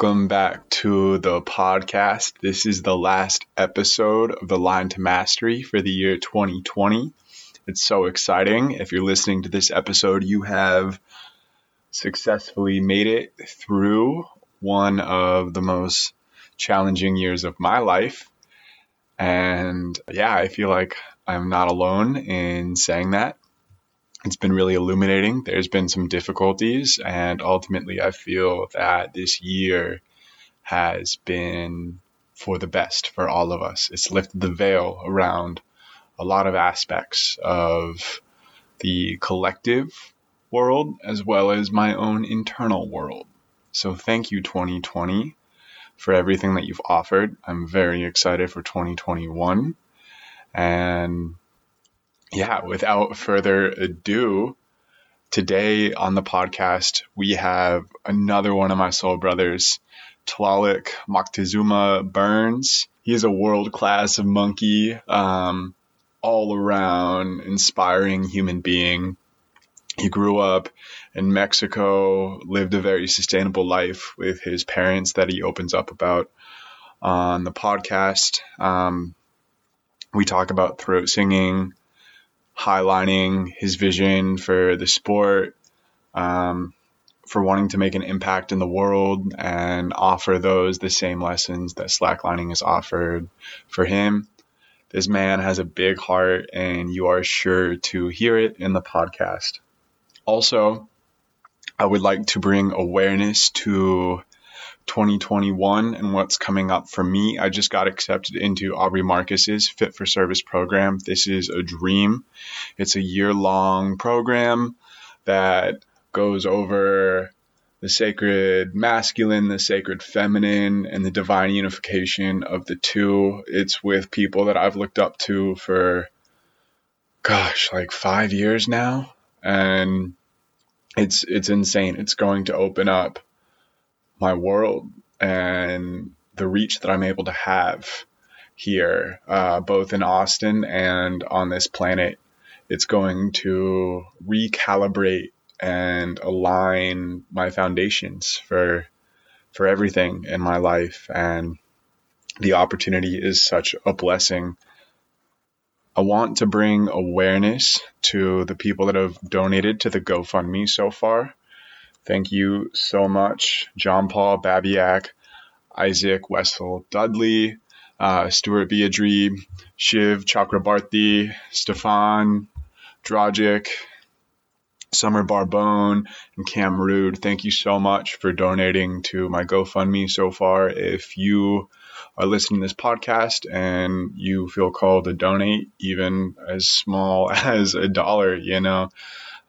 Welcome back to the podcast. This is the last episode of the Line to Mastery for the year 2020. It's so exciting. If you're listening to this episode, you have successfully made it through one of the most challenging years of my life. And yeah, I feel like I'm not alone in saying that. It's been really illuminating. There's been some difficulties, and ultimately, I feel that this year has been for the best for all of us. It's lifted the veil around a lot of aspects of the collective world as well as my own internal world. So, thank you, 2020, for everything that you've offered. I'm very excited for 2021. And yeah, without further ado, today on the podcast, we have another one of my soul brothers, Tlaloc Moctezuma Burns. He is a world class monkey, um, all around inspiring human being. He grew up in Mexico, lived a very sustainable life with his parents that he opens up about on the podcast. Um, we talk about throat singing, highlighting his vision for the sport, um, for wanting to make an impact in the world and offer those the same lessons that slacklining has offered for him. This man has a big heart, and you are sure to hear it in the podcast. Also, I would like to bring awareness to 2021 and what's coming up for me. I just got accepted into Aubrey Marcus's Fit for Service program. This is a dream. It's a year long program that goes over the sacred masculine, the sacred feminine, and the divine unification of the two. It's with people that I've looked up to for, gosh, like five years now. And it's it's insane. It's going to open up my world and the reach that I'm able to have here, uh, both in Austin and on this planet. It's going to recalibrate and align my foundations for for everything in my life and the opportunity is such a blessing. I want to bring awareness to the people that have donated to the GoFundMe so far. Thank you so much, John Paul Babiak, Isaac Wessel Dudley, uh, Stuart Biadri, Shiv Chakrabarti, Stefan Dragic, Summer Barbone, and Cam Rude. Thank you so much for donating to my GoFundMe so far. If you are listening to this podcast and you feel called to donate, even as small as a dollar, you know,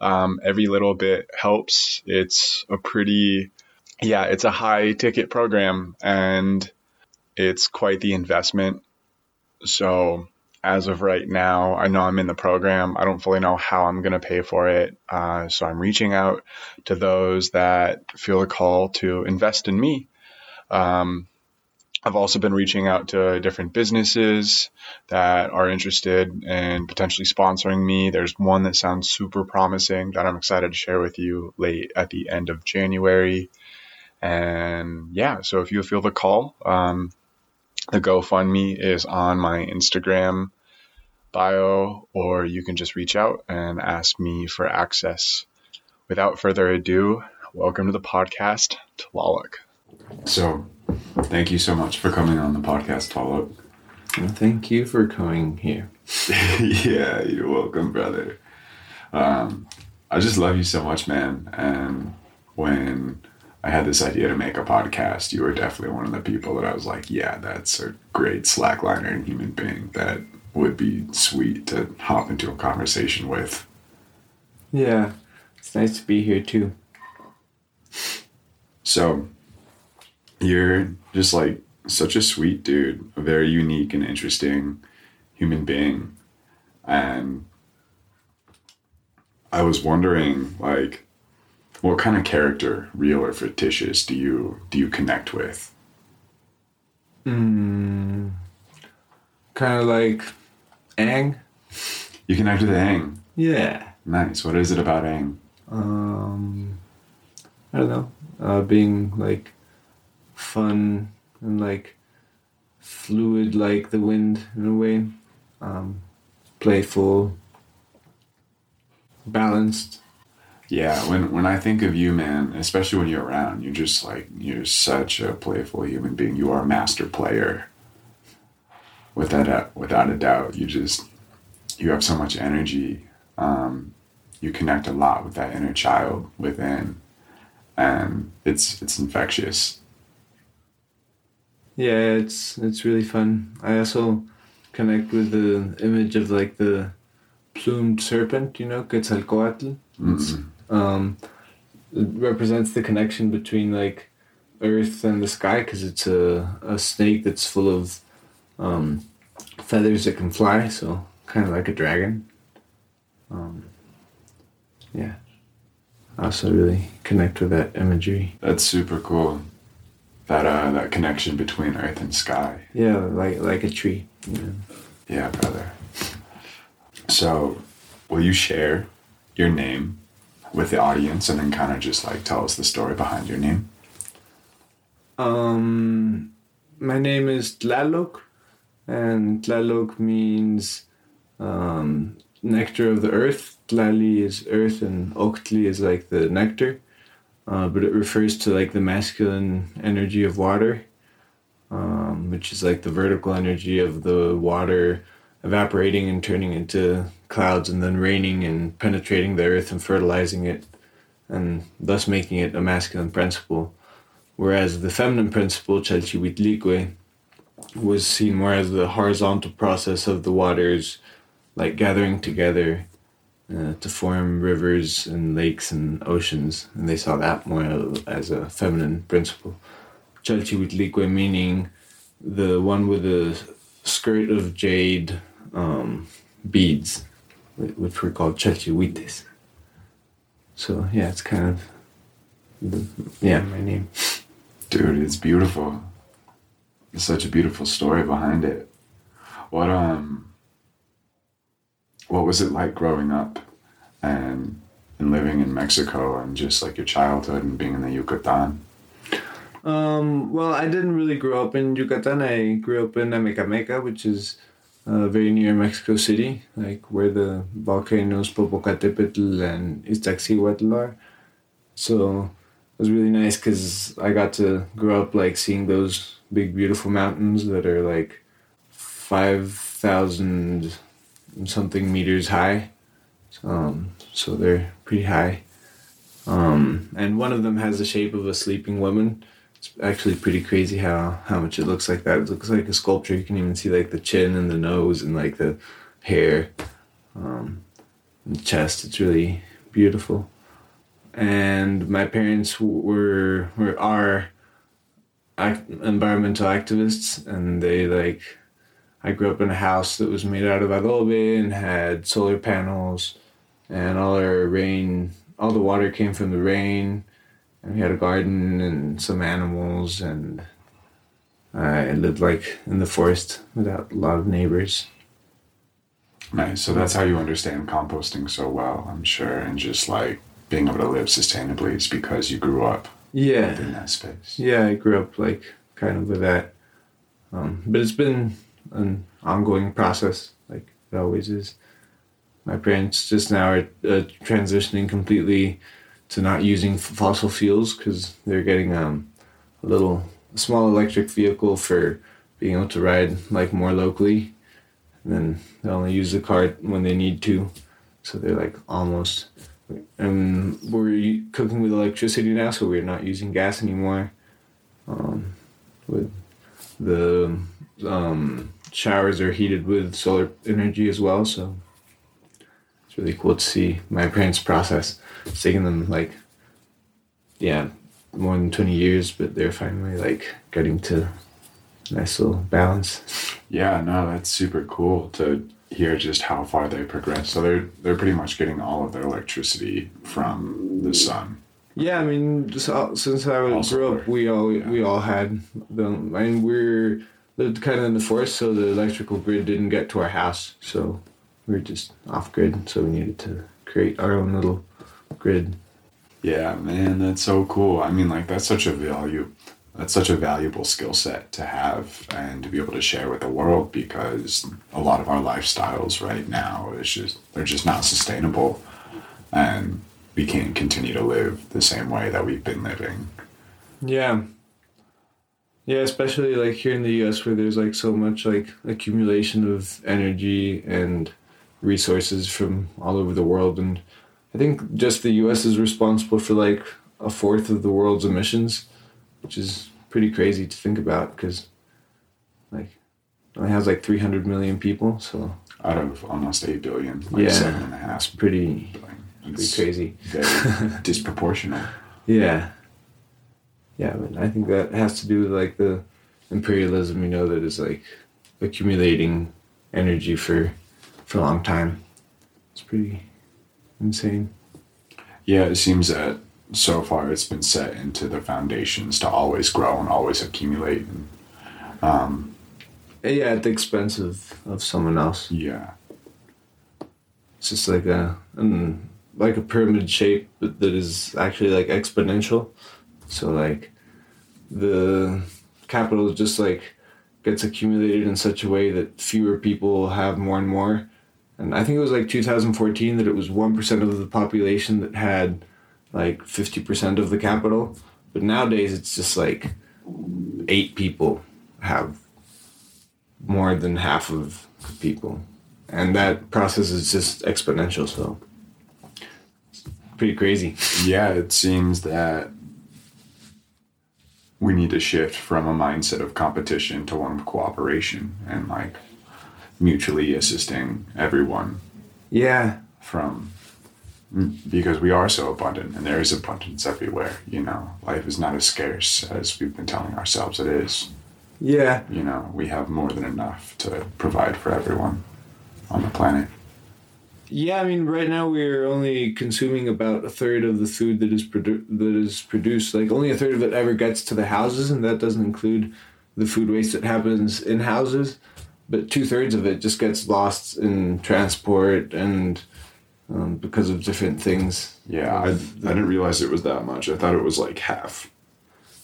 um, every little bit helps. It's a pretty, yeah, it's a high ticket program and it's quite the investment. So, as of right now, I know I'm in the program. I don't fully know how I'm going to pay for it. Uh, so, I'm reaching out to those that feel a call to invest in me. Um, I've also been reaching out to different businesses that are interested in potentially sponsoring me. There's one that sounds super promising that I'm excited to share with you late at the end of January. And yeah, so if you feel the call, um, the GoFundMe is on my Instagram bio, or you can just reach out and ask me for access. Without further ado, welcome to the podcast, Tlaloc. So, thank you so much for coming on the podcast, Tlaloc. Well, thank you for coming here. yeah, you're welcome, brother. Um, I just love you so much, man. And when I had this idea to make a podcast, you were definitely one of the people that I was like, yeah, that's a great slackliner and human being that would be sweet to hop into a conversation with. Yeah, it's nice to be here too. So, you're just like such a sweet dude, a very unique and interesting human being. And I was wondering like what kind of character, real or fictitious, do you do you connect with? Mm, kind of like Aang. You connect with Aang. Yeah. Nice. What is it about Aang? Um, I don't know. Uh, being like fun and like fluid like the wind in a way. Um, playful, balanced. Yeah, when when I think of you, man, especially when you're around, you're just like you're such a playful human being. You are a master player. Without a, without a doubt, you just you have so much energy. Um, you connect a lot with that inner child within, and it's it's infectious. Yeah, it's it's really fun. I also connect with the image of like the plumed serpent, you know, Quetzalcoatl. Mm-hmm. Um, it represents the connection between like earth and the sky because it's a, a snake that's full of um, feathers that can fly, so kind of like a dragon. Um, yeah. I also really connect with that imagery. That's super cool. That uh, that connection between earth and sky. Yeah, like like a tree. Know? Yeah, brother. So, will you share your name with the audience and then kind of just like tell us the story behind your name? Um, my name is Tlaloc, and Tlaloc means um, nectar of the earth. Tlali is earth, and Octli is like the nectar, uh, but it refers to like the masculine energy of water, um, which is like the vertical energy of the water evaporating and turning into clouds and then raining and penetrating the earth and fertilizing it and thus making it a masculine principle. Whereas the feminine principle, Chalchiuhtlicue, was seen more as the horizontal process of the waters like gathering together uh, to form rivers and lakes and oceans. And they saw that more as a feminine principle. Chalchiuhtlicue meaning the one with the skirt of jade um, beads, which were called chalchihuites. So yeah, it's kind of the, yeah my name. Dude, it's beautiful. It's such a beautiful story behind it. What um what was it like growing up and and living in Mexico and just like your childhood and being in the Yucatan? Um, well, I didn't really grow up in Yucatan. I grew up in Amecameca, which is uh, very near Mexico City, like where the volcanoes Popocatépetl and Iztaccíhuatl are. So it was really nice because I got to grow up like seeing those big, beautiful mountains that are like 5,000 something meters high. Um, so they're pretty high. Um, and one of them has the shape of a sleeping woman. It's actually pretty crazy how, how much it looks like that. It looks like a sculpture. You can even see like the chin and the nose and like the hair, um, and the chest. It's really beautiful. And my parents were were are environmental activists, and they like. I grew up in a house that was made out of adobe and had solar panels, and all our rain, all the water came from the rain and we had a garden and some animals and I lived like in the forest without a lot of neighbors. Nice. So that's how you understand composting so well, I'm sure, and just like being able to live sustainably is because you grew up Yeah. in that space. Yeah, I grew up like kind of with that. Um, but it's been an ongoing process, like it always is. My parents just now are uh, transitioning completely to not using f- fossil fuels because they're getting um, a little small electric vehicle for being able to ride like more locally. And then they only use the car when they need to. So they're like almost. And we're cooking with electricity now, so we're not using gas anymore. Um, with the um, showers are heated with solar energy as well, so it's really cool to see my parents' process. It's taken them like, yeah, more than 20 years, but they're finally like getting to a nice little balance. Yeah, no, that's super cool to hear just how far they progressed. So they're they're pretty much getting all of their electricity from the sun. Yeah, I mean, just all, since I was, grew up, we all yeah. we all had them. I mean, we're lived kind of in the forest, so the electrical grid didn't get to our house, so we were just off grid. So we needed to create our own little grid. Yeah, man, that's so cool. I mean, like that's such a value, that's such a valuable skill set to have and to be able to share with the world because a lot of our lifestyles right now is just they're just not sustainable and we can't continue to live the same way that we've been living Yeah. Yeah, especially like here in the US where there's like so much like accumulation of energy and resources from all over the world and I think just the US is responsible for like a fourth of the world's emissions, which is pretty crazy to think about because like it only has like 300 million people, so out of almost 8 billion like Yeah. seven and a half pretty billion. pretty crazy. very disproportional Yeah. Yeah, but I think that has to do with like the imperialism, you know, that is like accumulating energy for for a long time. It's pretty insane. Yeah, it seems that so far it's been set into the foundations to always grow and always accumulate. And, um, yeah, at the expense of, of someone else. yeah, It's just like a um, like a pyramid shape that is actually like exponential. So like the capital just like gets accumulated in such a way that fewer people have more and more. And I think it was like 2014 that it was 1% of the population that had like 50% of the capital. But nowadays it's just like eight people have more than half of the people. And that process is just exponential, so it's pretty crazy. yeah, it seems that we need to shift from a mindset of competition to one of cooperation and like mutually assisting everyone Yeah. from mm, because we are so abundant and there is abundance everywhere you know life is not as scarce as we've been telling ourselves it is Yeah. you know we have more than enough to provide for everyone on the planet Yeah, I mean, right now we're only consuming about a third of the food that is produ- that is produced. Like only a third of it ever gets to the houses, and that doesn't include the food waste that happens in houses. But two thirds of it just gets lost in transport and um, because of different things. Yeah, I, I didn't realize it was that much. I thought it was like half.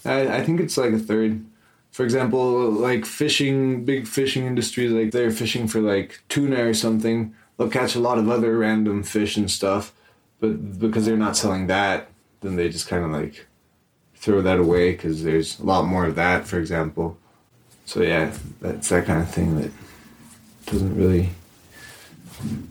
I, I think it's like a third. For example, like fishing, big fishing industries, like they're fishing for like tuna or something. They'll catch a lot of other random fish and stuff, but because they're not selling that, then they just kind of like throw that away because there's a lot more of that, for example. So yeah, that's that kind of thing that doesn't really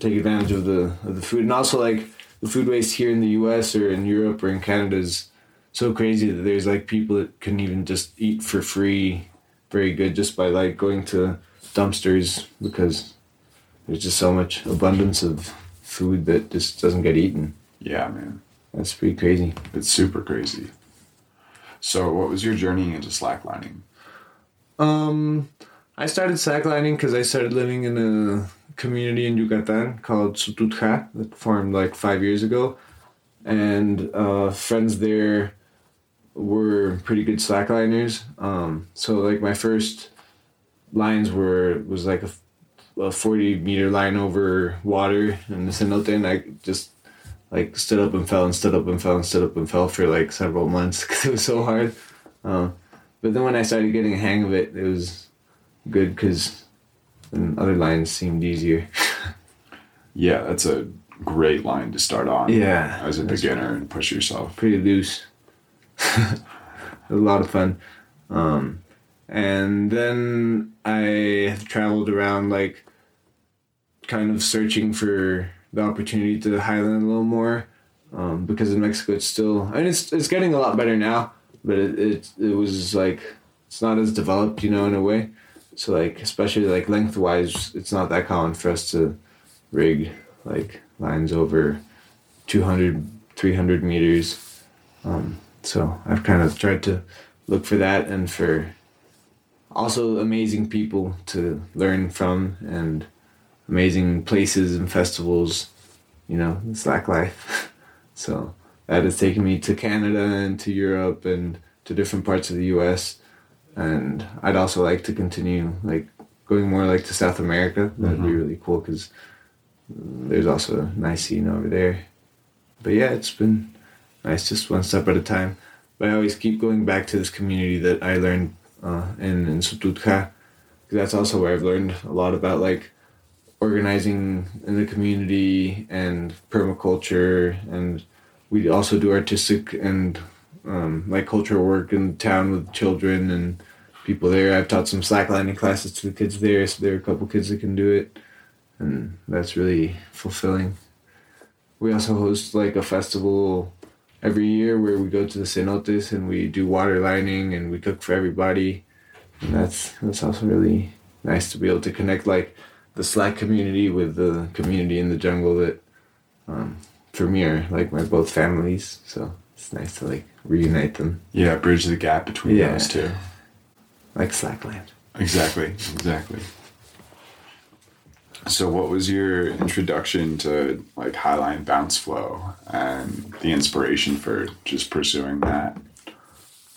take advantage of the of the food, and also like the food waste here in the U.S. or in Europe or in Canada is so crazy that there's like people that can even just eat for free very good just by like going to dumpsters because there's just so much abundance of food that just doesn't get eaten. yeah man That's pretty crazy. it's super crazy so what was your journey into slacklining Um, I started slacklining because I started living in a community in Yucatan called Sututja that formed like five years ago, and uh, friends there were pretty good slackliners. Um, so like my first lines were was like a, a forty meter line over water in the cenote, and I just like stood up and fell and stood up and fell and stood up and fell for like several months because it was so hard. Um, but then when I started getting a hang of it, it was good because then other lines seemed easier. yeah that's a great line to start on Yeah, as a beginner and push yourself Pretty loose. a lot of fun. Um, and then I have traveled around like kind of searching for the opportunity to highland a little more. Um, because in Mexico it's still I mean it's it's getting a lot better now, but it, it it was like it's not as developed, you know, in a way. So like especially like lengthwise, it's not that common for us to rig like lines over 200, 300 meters. Um, so I've kind of tried to look for that and for also amazing people to learn from and amazing places and festivals, you know, slack life. so that has taken me to Canada and to Europe and to different parts of the US. And I'd also like to continue like going more like to South America. That'd be mm-hmm. really cool because there's also a nice scene over there. But yeah, it's been nice just one step at a time. But but I always keep going back to this community that I learned uh, in in Sututka. That's also where I've learned a lot about like organizing in the community and permaculture, and we also do artistic and um, like cultural work in town with children and people there. I've taught some slacklining classes to the kids there, so there are a couple kids that can do it, and that's really fulfilling. We also host like a festival every year where we go to the cenotes and we do water lining and we cook for everybody, and that's that's also really nice to be able to connect like the slack community with the community in the jungle that um, for me are like my both families. So it's nice to like reunite them. Yeah, bridge the gap between Yeah. those two. Like Slackland. Exactly, exactly. So, what was your introduction to like Highline Bounce Flow and the inspiration for just pursuing that?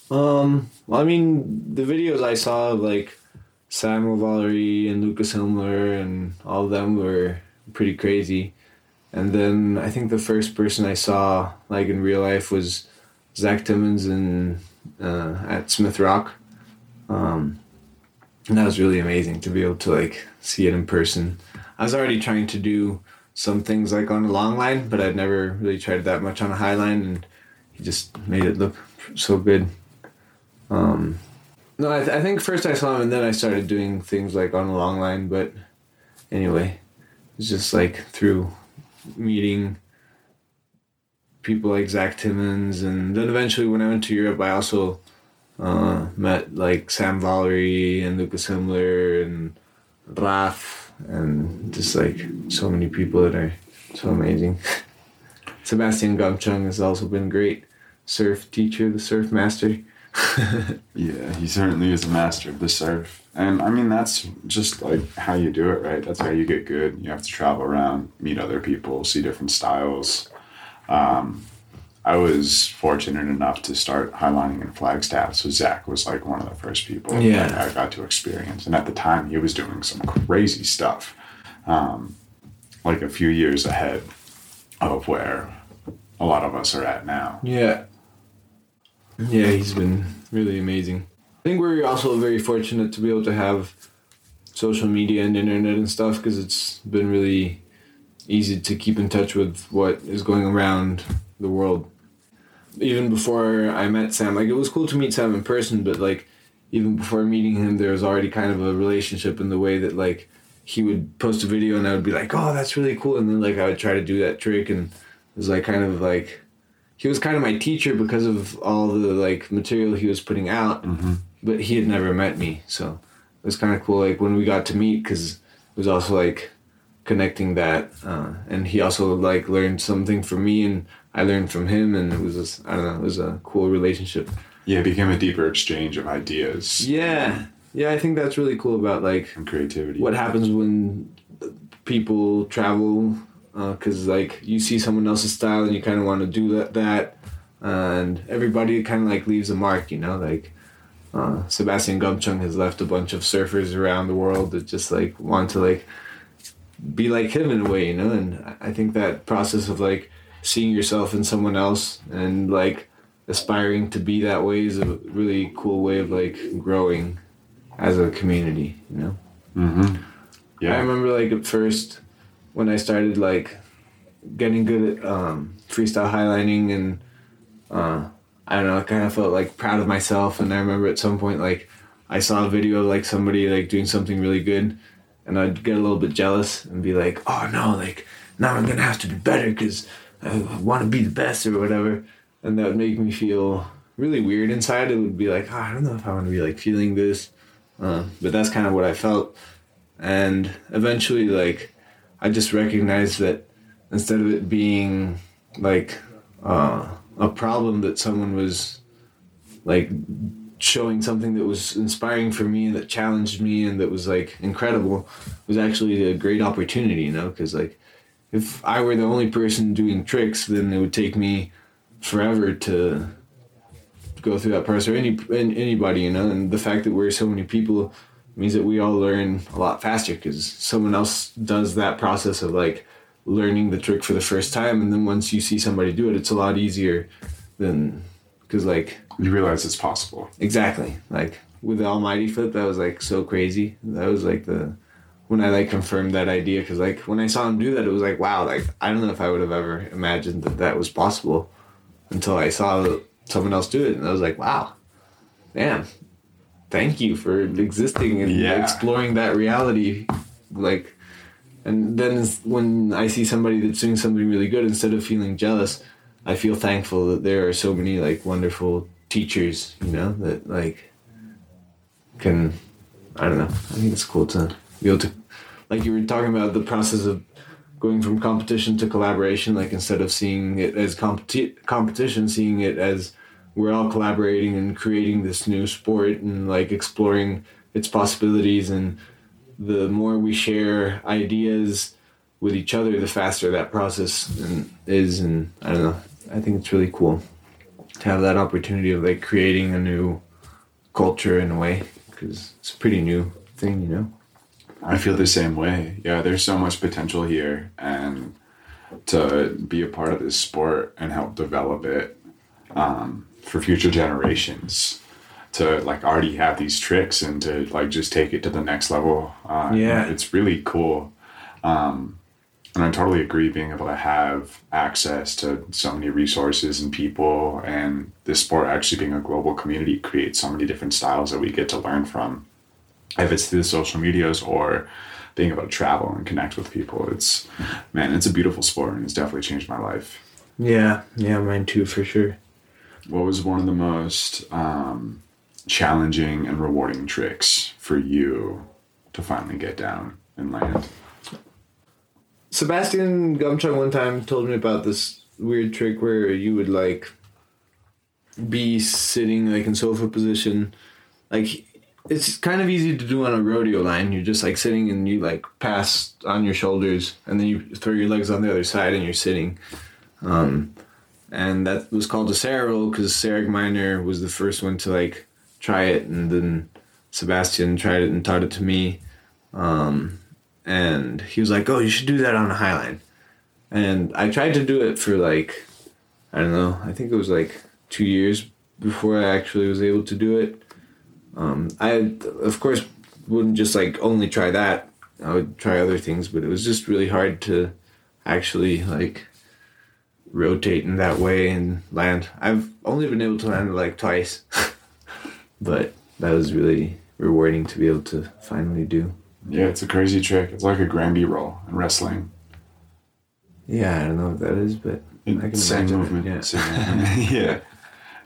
Um, well, I mean, the videos I saw of like Samuel Volery and Lukas Irmler and all of them were pretty crazy. And then I think the first person I saw like in real life was Zach Timmons and uh, at Smith Rock. Um, and that was really amazing to be able to like see it in person. I was already trying to do some things like on a long line, but I'd never really tried that much on a high line, and he just made it look so good. Um, no, I, th- I think first I saw him, and then I started doing things like on a long line. But anyway, it's just like through meeting people like Zach Timmons, and then eventually when I went to Europe, I also uh, met like Sam Volery and Lukas Irmler and Raf, and just like so many people that are so amazing. Sebastian Gumchung has also been great surf teacher, the surf master. Yeah, he certainly is a master of the surf. And I mean, that's just like how you do it, right? That's how you get good. You have to travel around, meet other people, see different styles. Um, I was fortunate enough to start highlining in Flagstaff, so Zach was like one of the first people Yeah. that I got to experience. And at the time, he was doing some crazy stuff, um, like a few years ahead of where a lot of us are at now. Yeah. Yeah, he's been really amazing. I think we're also very fortunate to be able to have social media and internet and stuff because it's been really easy to keep in touch with what is going around the world. Even before I met Sam, like it was cool to meet Sam in person, but like even before meeting him, there was already kind of a relationship in the way that like he would post a video and I would be like, oh, that's really cool. And then like I would try to do that trick and it was like kind of like he was kind of my teacher because of all the like material he was putting out, but he had never met me, so it was kind of cool. Like when we got to meet, because it was also like connecting that, uh, and he also like learned something from me, and I learned from him, and it was just, I don't know, it was a cool relationship. Yeah, it became a deeper exchange of ideas Yeah, yeah, I think that's really cool about like and creativity. what happens when people travel because like you see someone else's style and you kind of want to do that that and everybody kind of like leaves a mark you know like uh, sebastian gumchung has left a bunch of surfers around the world that just like want to like be like him in a way you know and i think that process of like seeing yourself in someone else and like aspiring to be that way is a really cool way of like growing as a community you know Mm-hmm. I remember like at first when I started like getting good at um, freestyle highlining and uh, I don't know, I kind of felt like proud of myself. And I remember at some point like I saw a video of like somebody like doing something really good, and I'd get a little bit jealous and be like, oh no, like now I'm gonna have to be better because I want to be the best or whatever, and that would make me feel really weird inside. It would be like, oh, I don't know if I want to be like feeling this, uh, but that's kind of what I felt. And eventually like i just recognized that instead of it being like uh, a problem that someone was like showing something that was inspiring for me and that challenged me and that was like incredible was actually a great opportunity you know? Because like if i were the only person doing tricks then it would take me forever to go through that process. Or any an- anybody you know? And the fact that we're so many people means that we all learn a lot faster because someone else does that process of like learning the trick for the first time and then once you see somebody do it it's a lot easier than because like You realize it's possible. exactly. Like with the almighty flip that was like so crazy. That was like the when i like confirmed that idea because like when i saw him do that it was like wow like i don't know if i would have ever imagined that that was possible until i saw someone else do it and i was like wow damn thank you for existing and Yeah. exploring that reality like and then when i see somebody that's doing something really good instead of feeling jealous i feel thankful that there are so many like wonderful teachers you know that like can i don't know i think it's cool to be able to like you were talking about the process of going from competition to collaboration like instead of seeing it as competi- competition seeing it as we're all collaborating and creating this new sport and like exploring its possibilities. And the more we share ideas with each other the faster that process and is. And i don't know. I think it's really cool to have that opportunity of like creating a new culture in a way because it's a pretty new thing you know I feel the same way. Yeah, there's so much potential here, and to be a part of this sport and help develop it um, for future generations. To like already have these tricks and to like just take it to the next level. Uh, Yeah. it's really cool. Um, and I totally agree. Being able to have access to so many resources and people, and this sport actually being a global community creates so many different styles that we get to learn from if it's through the social medias or being able to travel and connect with people it's man it's a beautiful sport and it's definitely changed my life yeah yeah mine too for sure what was one of the most um, challenging and rewarding tricks for you to finally get down and land Sebastian Gumchung one time told me about this weird trick where you would like be sitting like in sofa position. Like it's kind of easy to do on a rodeo line. You're just like sitting and you like pass on your shoulders and then you throw your legs on the other side and you're sitting. Um, and that was called a Sarah because Sarah Miner was the first one to like try it and then Sebastian tried it and taught it to me. Um, and he was like, "Oh, you should do that on a highline." And I tried to do it for like, I don't know, I think it was like two years before I actually was able to do it. Um, I, of course, wouldn't just like only try that. I would try other things, but it was just really hard to actually like rotate in that way and land. I've only been able to land like twice, but that was really rewarding to be able to finally do. yeah it's a crazy trick it's like a granby roll in wrestling Yeah, I don't know what that is, but I can same imagine it, yeah. same movement. yeah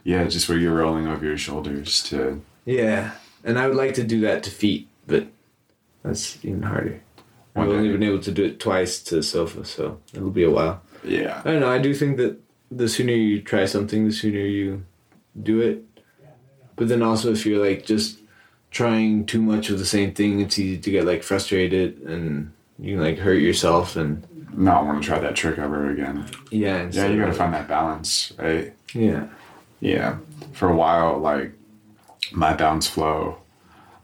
yeah just where you're rolling over your shoulders to Yeah, and I would like to do that to feet, but that's even harder. I've only been able to do it twice to the sofa, so it'll be a while. yeah I don't know. I do think that the sooner you try something, the sooner you do it. But then also, if you're like just trying too much of the same thing, it's easy to get like frustrated and you can like hurt yourself and not want to try that trick ever again yeah. yeah you gotta find that balance right Yeah. Yeah. For a while, like my bounce flow,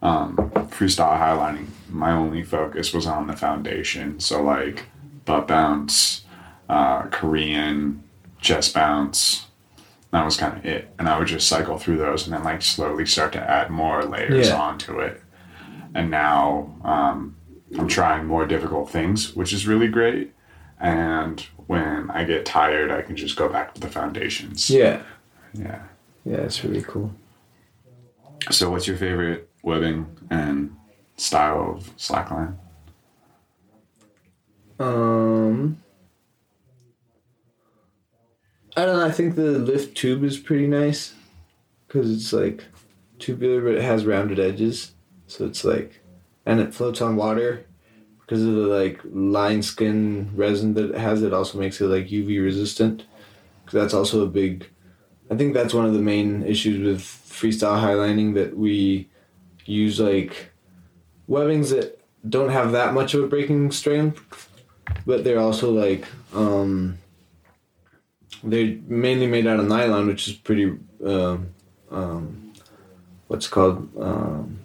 um, freestyle highlining, my only focus was on the foundation. So like butt bounce, uh, Korean, chest bounce. That was kind of it. And I would just cycle through those and then like slowly start to add more layers Yeah. onto it. And now um, I'm trying more difficult things, which is really great. And when I get tired, I can just go back to the foundations. Yeah. Yeah. Yeah, it's really cool. So, what's your favorite webbing and style of slackline? Um, I don't know. I think the lift tube is pretty nice because it's like tubular, but it has rounded edges, so it's like, and it floats on water because of the like line skin resin that it has. It also makes it like UV resistant. Because that's also a big. I think that's one of the main issues with freestyle highlining that we use like webbings that don't have that much of a breaking strength but they're also like um they're mainly made out of nylon which is pretty um um what's called? Um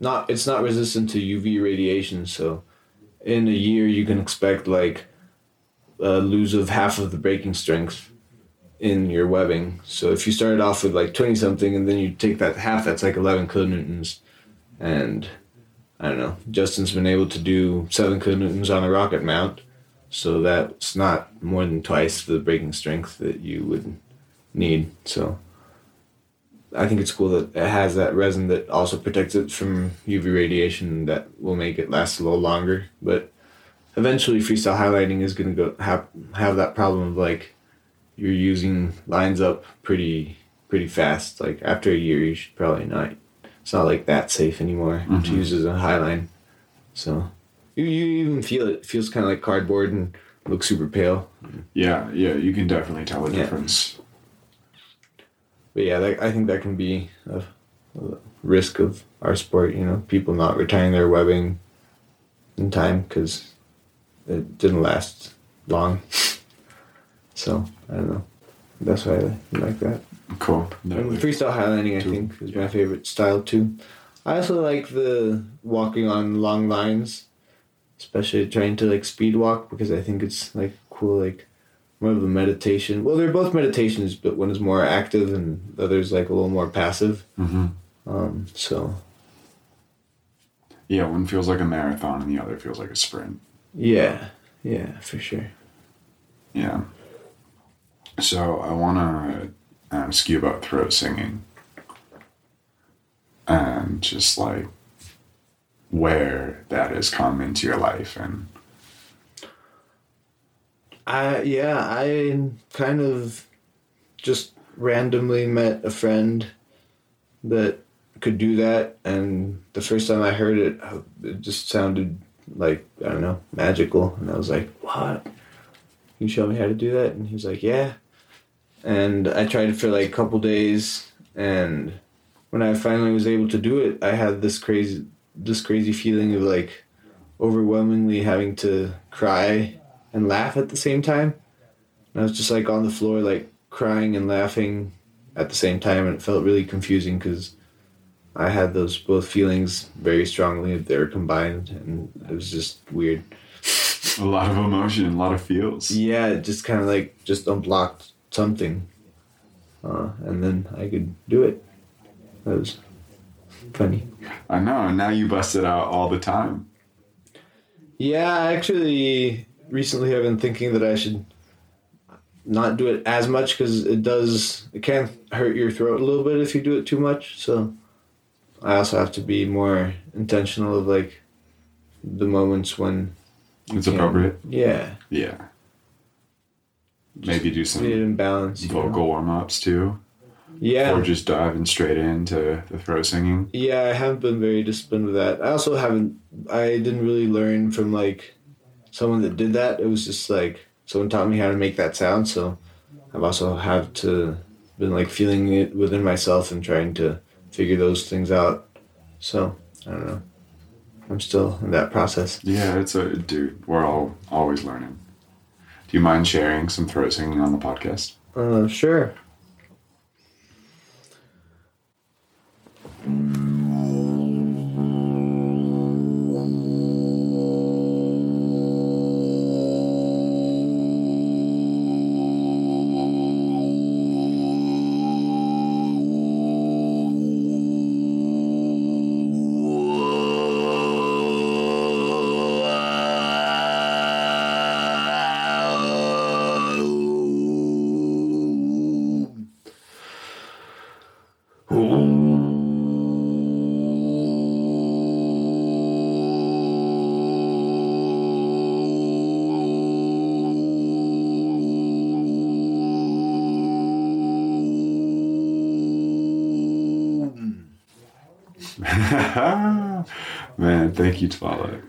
not it's not resistant to uv radiation so in a year you can expect like a lose of half of the breaking strength in your webbing. So if you started off with like 20 something and then you take that half, that's like 11 kilonewtons. And I don't know, Justin's been able to do 7 kilonewtons on a rocket mount. So that's not more than twice the breaking strength that you would need. So I think it's cool that it has that resin that also protects it from UV radiation that will make it last a little longer. But eventually, freestyle highlining is going to go have have that problem of like you're using lines up pretty pretty fast. Like after a year, you should probably not. It's not like that safe anymore Mhm. to use as a highline. So you you even feel it. It feels kind of like cardboard and looks super pale. Yeah, yeah, you can definitely tell a Yeah. difference. But yeah, that, I think that can be a, a risk of our sport. You know, people not retiring their webbing in time because it didn't last long. so I don't know. That's why I like that. Cool. No, And freestyle highlining, I Too. think, is my favorite style too. I also like the walking on long lines, especially trying to like speed walk because I think it's like cool, like more of a meditation. Well, they're both meditations, but one is more active and the other is like a little more passive. hmm Um, so Yeah, one feels like a marathon and the other feels like a sprint. yeah, yeah, for sure. Yeah. So I want to um, ask you about throat singing and just like where that has come into your life and I yeah, I kind of just randomly met a friend that could do that, and the first time I heard it, uh, it just sounded like I don't know magical, and I was like, "What? Can you show me how to do that?" And he was like, "Yeah." And I tried it for like a couple days, and when I finally was able to do it, I had this crazy, this crazy feeling of like overwhelmingly having to cry and laugh at the same time. And I was just like on the floor, like crying and laughing at the same time, and it felt really confusing because I had those both feelings very strongly. They were combined, and it was just weird. a lot of emotion, a lot of feels. Yeah, it just kind of like just unblocked something, uh, and then I could do it. That was funny. I know, now you bust it out all the time. Yeah, actually recently I've been thinking that I should not do it as much because it does it can hurt your throat a little bit if you do it too much. So I also have to be more intentional of like the moments when It's appropriate. Yeah, Yeah. Maybe do some create an imbalance. you know? vocal warm ups too. Yeah, Or just diving straight into the throat singing. Yeah, I haven't been very disciplined with that. I also haven't. I didn't really learn from like someone that did that. It was just like someone taught me how to make that sound. So I've also had to been like feeling it within myself and trying to figure those things out. So I don't know. I'm still in that process. Yeah, it's a dude. We're all always learning. You mind sharing some throat singing on the podcast? Uh, sure. Man, thank you, Twala.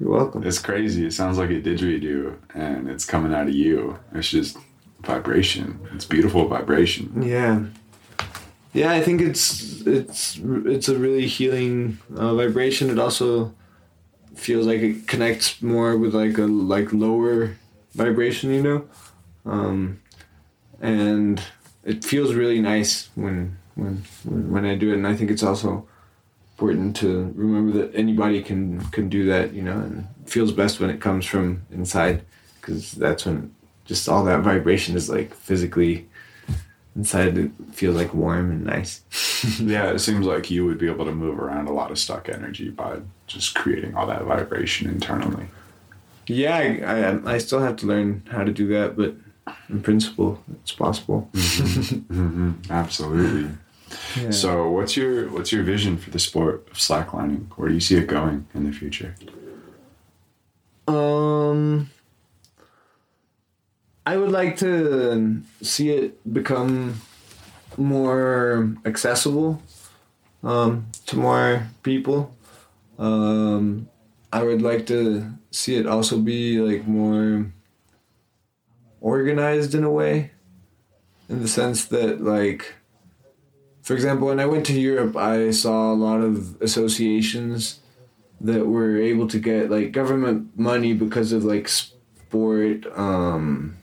You're welcome. It's crazy. It sounds like a didgeridoo, and it's coming out of you. It's just vibration. It's beautiful vibration. Yeah. Yeah, I think it's it's it's a really healing uh, vibration. It also feels like it connects more with like a like lower vibration, you know, um, and it feels really nice when when when when I do it. And I think it's also important to remember that anybody can can do that, you know, and feels best when it comes from inside because that's when just all that vibration is like physically inside it feels like warm and nice. yeah, it seems like you would be able to move around a lot of stuck energy by just creating all that vibration internally. Yeah, I, I, I still have to learn how to do that, but in principle, it's possible. Mm-hmm. Absolutely. Yeah. So, what's your what's your vision for the sport of slacklining? Where do you see it going in the future? Um, I would like to see it become more accessible um, to more people. Um, I would like to see it also be like more organized in a way, in the sense that like, for example, when I went to Europe, I saw a lot of associations that were able to get like government money because of like sport um,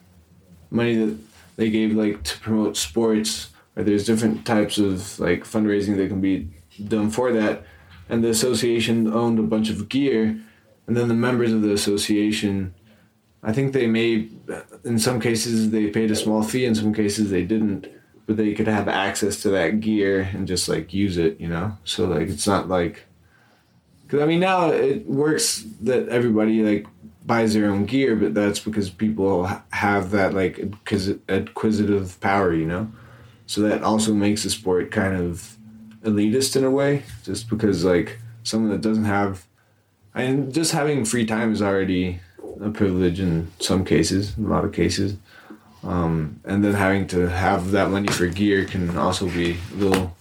money that they gave like to promote sports or there's different types of like fundraising that can be done for that. And the association owned a bunch of gear and then the members of the association i think they may in some cases they paid a small fee in some cases they didn't but they could have access to that gear and just like use it you know? So like it's not like because i mean now it works that everybody like buys their own gear but that's because people have that like acquis- acquisitive power you know? So that also makes the sport kind of elitist in a way just because like someone that doesn't have and just having free time is already a privilege in some cases in a lot of cases um, and then having to have that money for gear can also be a little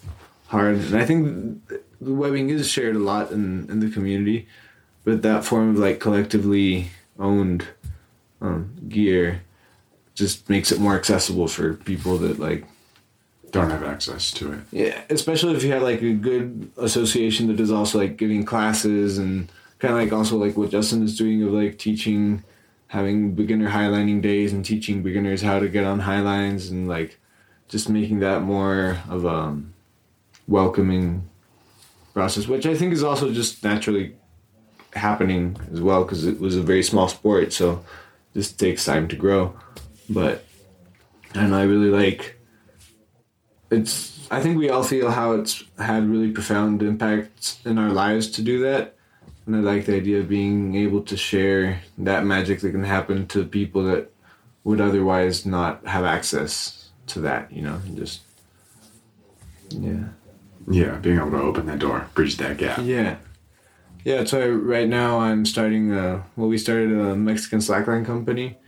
hard and i think the webbing is shared a lot in, in the community but that form of like collectively owned um, gear just makes it more accessible for people that like Don't have access to it. yeah, especially if you have like a good association that is also like giving classes and kind of like also like what Justin is doing of like teaching, having beginner highlining days and teaching beginners how to get on highlines and like just making that more of a welcoming process, which I think is also just naturally happening as well because it was a very small sport, so this takes time to grow. But know, I really like it's I think we all feel how it's had really profound impacts in our lives to do that. And I like the idea of being able to share that magic that can happen to people that would otherwise not have access to that, you know, and just yeah. Yeah, being able to open that door, bridge that gap. Yeah. Yeah, so right now I'm starting a well we started a Mexican slackline company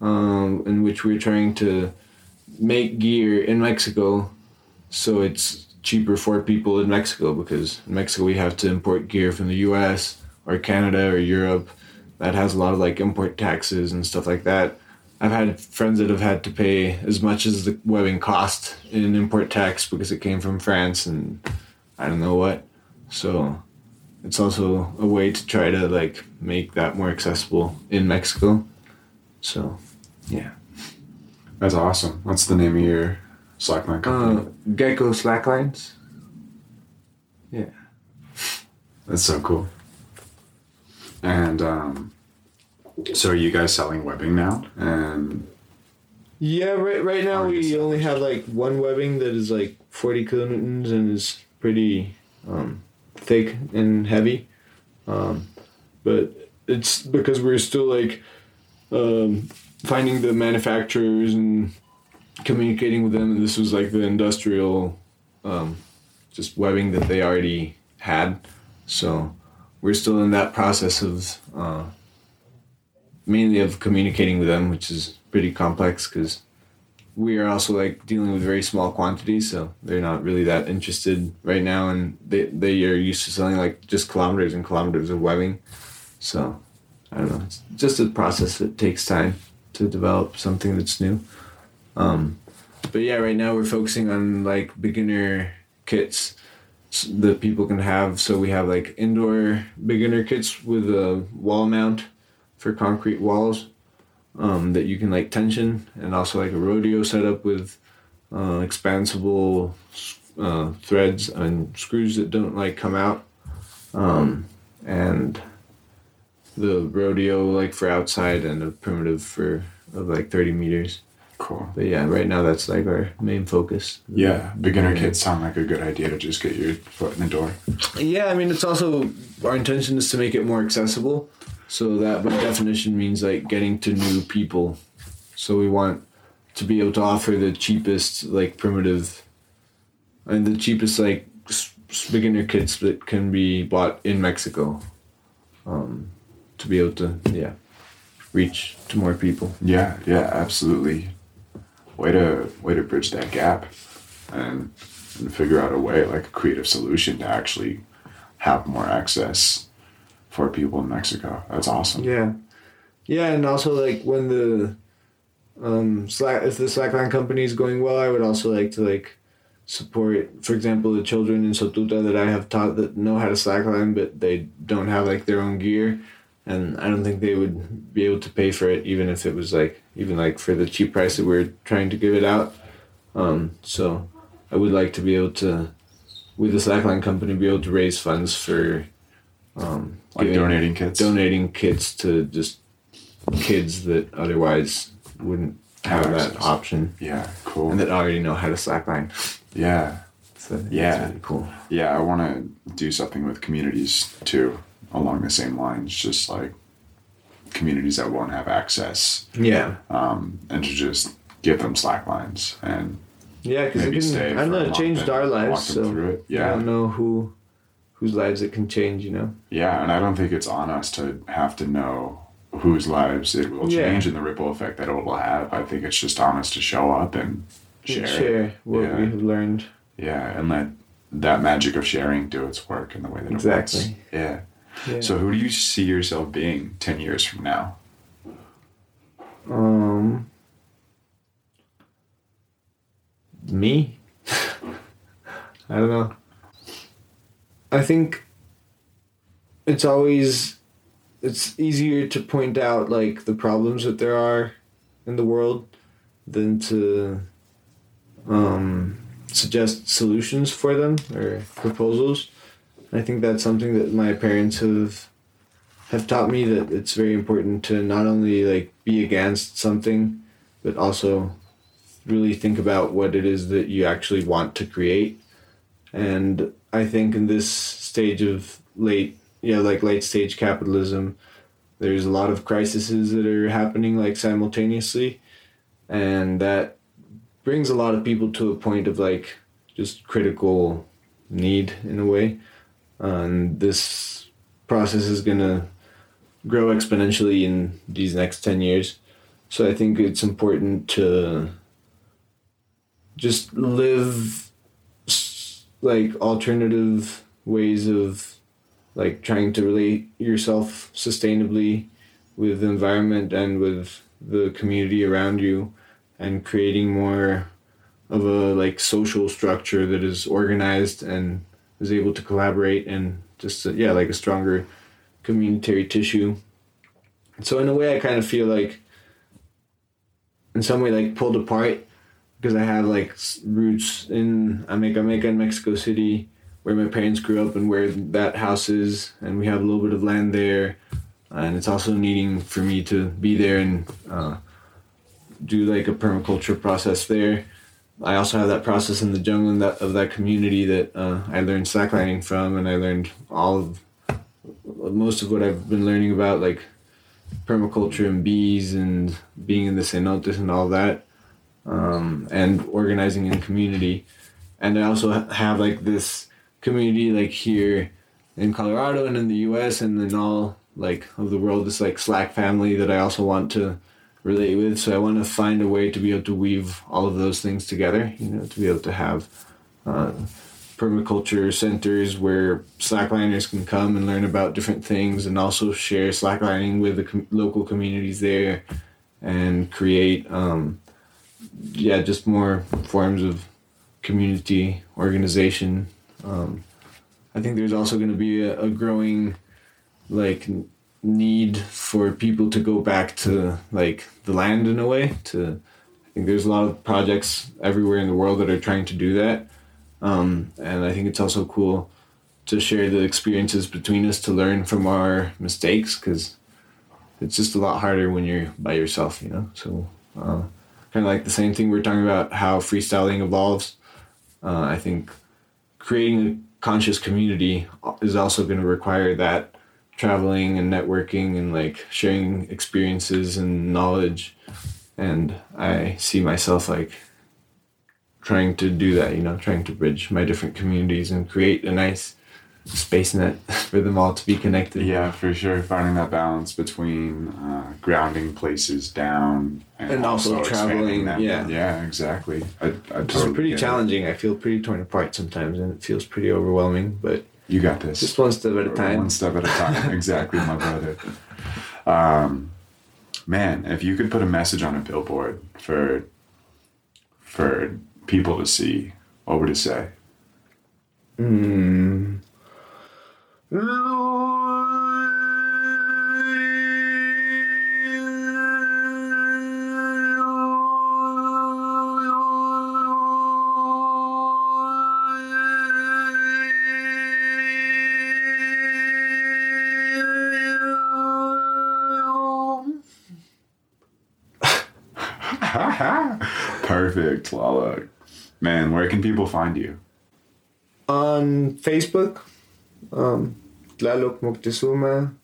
um, in which we're trying to make gear in Mexico so it's cheaper for people in Mexico because in Mexico we have to import gear from the US or Canada or Europe that has a lot of like import taxes and stuff like that. I've had friends that have had to pay as much as the webbing cost in import tax because it came from France and I don't know what. So it's also a way to try to like make that more accessible in Mexico. So yeah. That's awesome. What's the name of your slackline company? Uh, Gecko Slacklines. Yeah. That's so cool. And um, so, are you guys selling webbing now? And Yeah, right right now we only have like one webbing that is like 40 kilonewtons and is pretty um, thick and heavy. Um, but it's because we're still like um, finding the manufacturers and communicating with them. And this was like the industrial um, just webbing that they already had. So we're still in that process of uh, mainly of communicating with them, which is pretty complex because we are also like dealing with very small quantities, so they're not really that interested right now, and they they are used to selling like just kilometers and kilometers of webbing. So I don't know, it's just a process that takes time to develop something that's new. Um, but yeah, right now we're focusing on like beginner kits that people can have. So we have like indoor beginner kits with a wall mount for concrete walls um, that you can like tension, and also like a rodeo setup with uh, expansible uh, threads and screws that don't like come out, um, and the rodeo like for outside and a primitive for of like thirty meters. Cool. But yeah, right now that's like our main focus. Yeah, beginner kits sound like a good idea to just get your foot in the door. Yeah, I mean, it's also our intention is to make it more accessible. So that by definition means like getting to new people. So we want to be able to offer the cheapest, like primitive, and the cheapest like beginner kits that can be bought in Mexico. Um, to be able to yeah, reach to more people. Yeah, yeah, absolutely. Way to way to bridge that gap, and and figure out a way like a creative solution to actually have more access for people in Mexico. That's awesome. Yeah, yeah, and also like when the um slack if the slackline company is going well, I would also like to like support, for example, the children in Sotuta that I have taught that know how to slackline, but they don't have like their own gear, and I don't think they would be able to pay for it, even if it was like even like for the cheap price that we're trying to give it out. Um, so I would like to be able to, with the slackline company, be able to raise funds for. Um, Like giving- donating kits. donating kits to just kids that otherwise wouldn't have Have that option Yeah, cool. and that already know how to slackline. yeah, So Yeah. really cool. yeah. I want to do something with communities too, along the same lines. Just like communities that won't have access, Yeah, um, and to just give them slack lines and yeah, because it maybe can. stay. I don't know. It changed our lives, so through it. I don't know who whose lives it can change. You know. Yeah, and I don't think it's on us to have to know whose lives it will Yeah. change and the ripple effect that it will have. I think it's just on us to show up and share. it. Share what Yeah. we have learned. Yeah, and let that magic of sharing do its work in the way that it works. Exactly. Yeah. Yeah. So who do you see yourself being 10 years from now? Um, me? I don't know. I think it's always it's easier to point out like the problems that there are in the world than to um, suggest solutions for them or proposals. I think that's something that my parents have have taught me that it's very important to not only like be against something but also really think about what it is that you actually want to create. And i think in this stage of late yeah like late stage capitalism there's a lot of crises that are happening like simultaneously. And that brings a lot of people to a point of like just critical need in a way and this process is going to grow exponentially in these next 10 years. So I think it's important to just live like alternative ways of like trying to relate yourself sustainably with the environment and with the community around you and creating more of a like social structure that is organized and is able to collaborate and just uh, yeah like a stronger communitary tissue. So in a way, I kind of feel like, in some way, like pulled apart because I have like roots in Amecameca in Mexico City, where my parents grew up and where that house is, and we have a little bit of land there, and it's also needing for me to be there and uh, do like a permaculture process there. I also have that process in the jungle in that, of that community that uh, I learned slacklining from, and I learned all of most of what I've been learning about, like permaculture and bees and being in the cenotes and all that, um, and organizing in community. And I also have like this community like here in Colorado and in the U.S. and in all like of the world, this like Slack family that I also want to relate with. So I want to find a way to be able to weave all of those things together. You know, to be able to have. Uh, permaculture centers where slackliners can come and learn about different things and also share slacklining with the com- local communities there and create um, yeah just more forms of community organization um, i think there's also going to be a, a growing like need for people to go back to like the land in a way to i think there's a lot of projects everywhere in the world that are trying to do that um, and I think it's also cool to share the experiences between us to learn from our mistakes because it's just a lot harder when you're by yourself, you know. So uh, kind of like the same thing we are talking about how freestyling evolves. Uh, I think creating a conscious community is also going to require that traveling and networking and like sharing experiences and knowledge. And I see myself like trying to do that, you know, trying to bridge my different communities and create a nice space net for them all to be connected. Yeah, for sure. Finding that balance between uh, grounding places down and, and also, also, traveling. Yeah, yeah, exactly. I, I it's pretty challenging. It. I feel pretty torn apart sometimes, and it feels pretty overwhelming. But you got this. Just one step at a time. One step at a time. exactly, my brother. Um, man, if you could put a message on a billboard for for people to see, what would it say? Hmm. Perfect, Lala. Man, where can people find you? On Facebook, um, Tlaloc Moctezuma.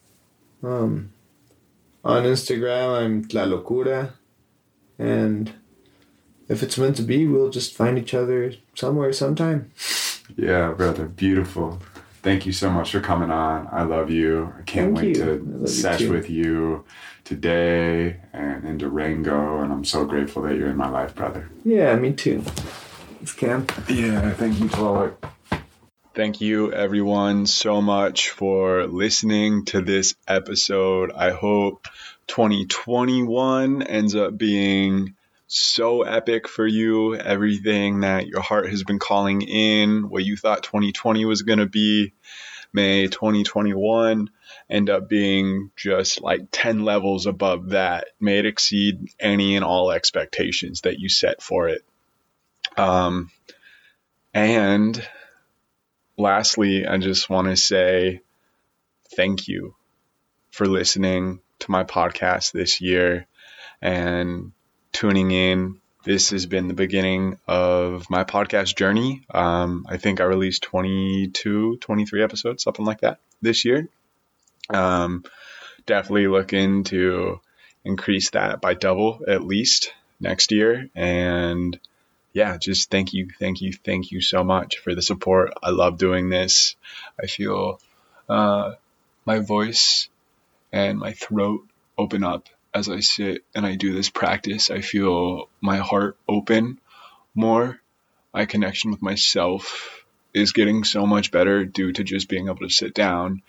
Um, on Instagram, I'm Tlalocura. And if it's meant to be, we'll just find each other somewhere sometime. Yeah, brother. Beautiful. Thank you so much for coming on. I love you. I can't Thank wait you. to sesh you with you today and in Durango. And I'm so grateful that you're in my life, brother. Yeah, me too. Thanks, Cam. Yeah, thank you, Tlaloc. Thank you, everyone, so much for listening to this episode. I hope 2021 ends up being so epic for you. Everything that your heart has been calling in, what you thought 2020 was going to be, may 2021 end up being just like 10 levels above that. May it exceed any and all expectations that you set for it. Um, and lastly, I just want to say thank you for listening to my podcast this year and tuning in. This has been the beginning of my podcast journey. Um, I think I released 22, 23 episodes, something like that this year. Um, definitely looking to increase that by double at least next year. And yeah, just thank you, thank you, thank you so much for the support. I love doing this. I feel uh, my voice and my throat open up as I sit and I do this practice. I feel my heart open more. My connection with myself is getting so much better due to just being able to sit down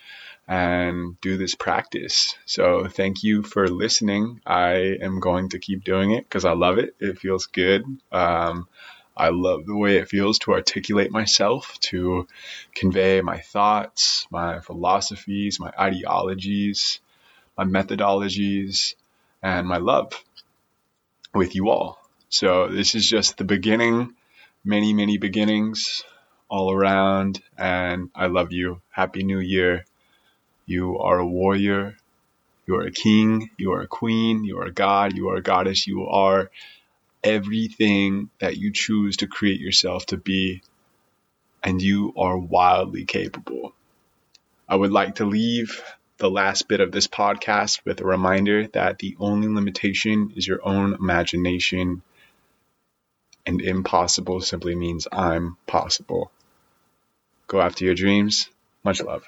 and do this practice. So thank you for listening. I am going to keep doing it because I love it. It feels good. Um, I love the way it feels to articulate myself, to convey my thoughts, my philosophies, my ideologies, my methodologies, and my love with you all. So this is just the beginning, many, many beginnings all around. And I love you. Happy New Year. You are a warrior. You are a king. You are a queen. You are a god. You are a goddess. You are everything that you choose to create yourself to be. And you are wildly capable. I would like to leave the last bit of this podcast with a reminder that the only limitation is your own imagination. And impossible simply means I'm possible. Go after your dreams. Much love.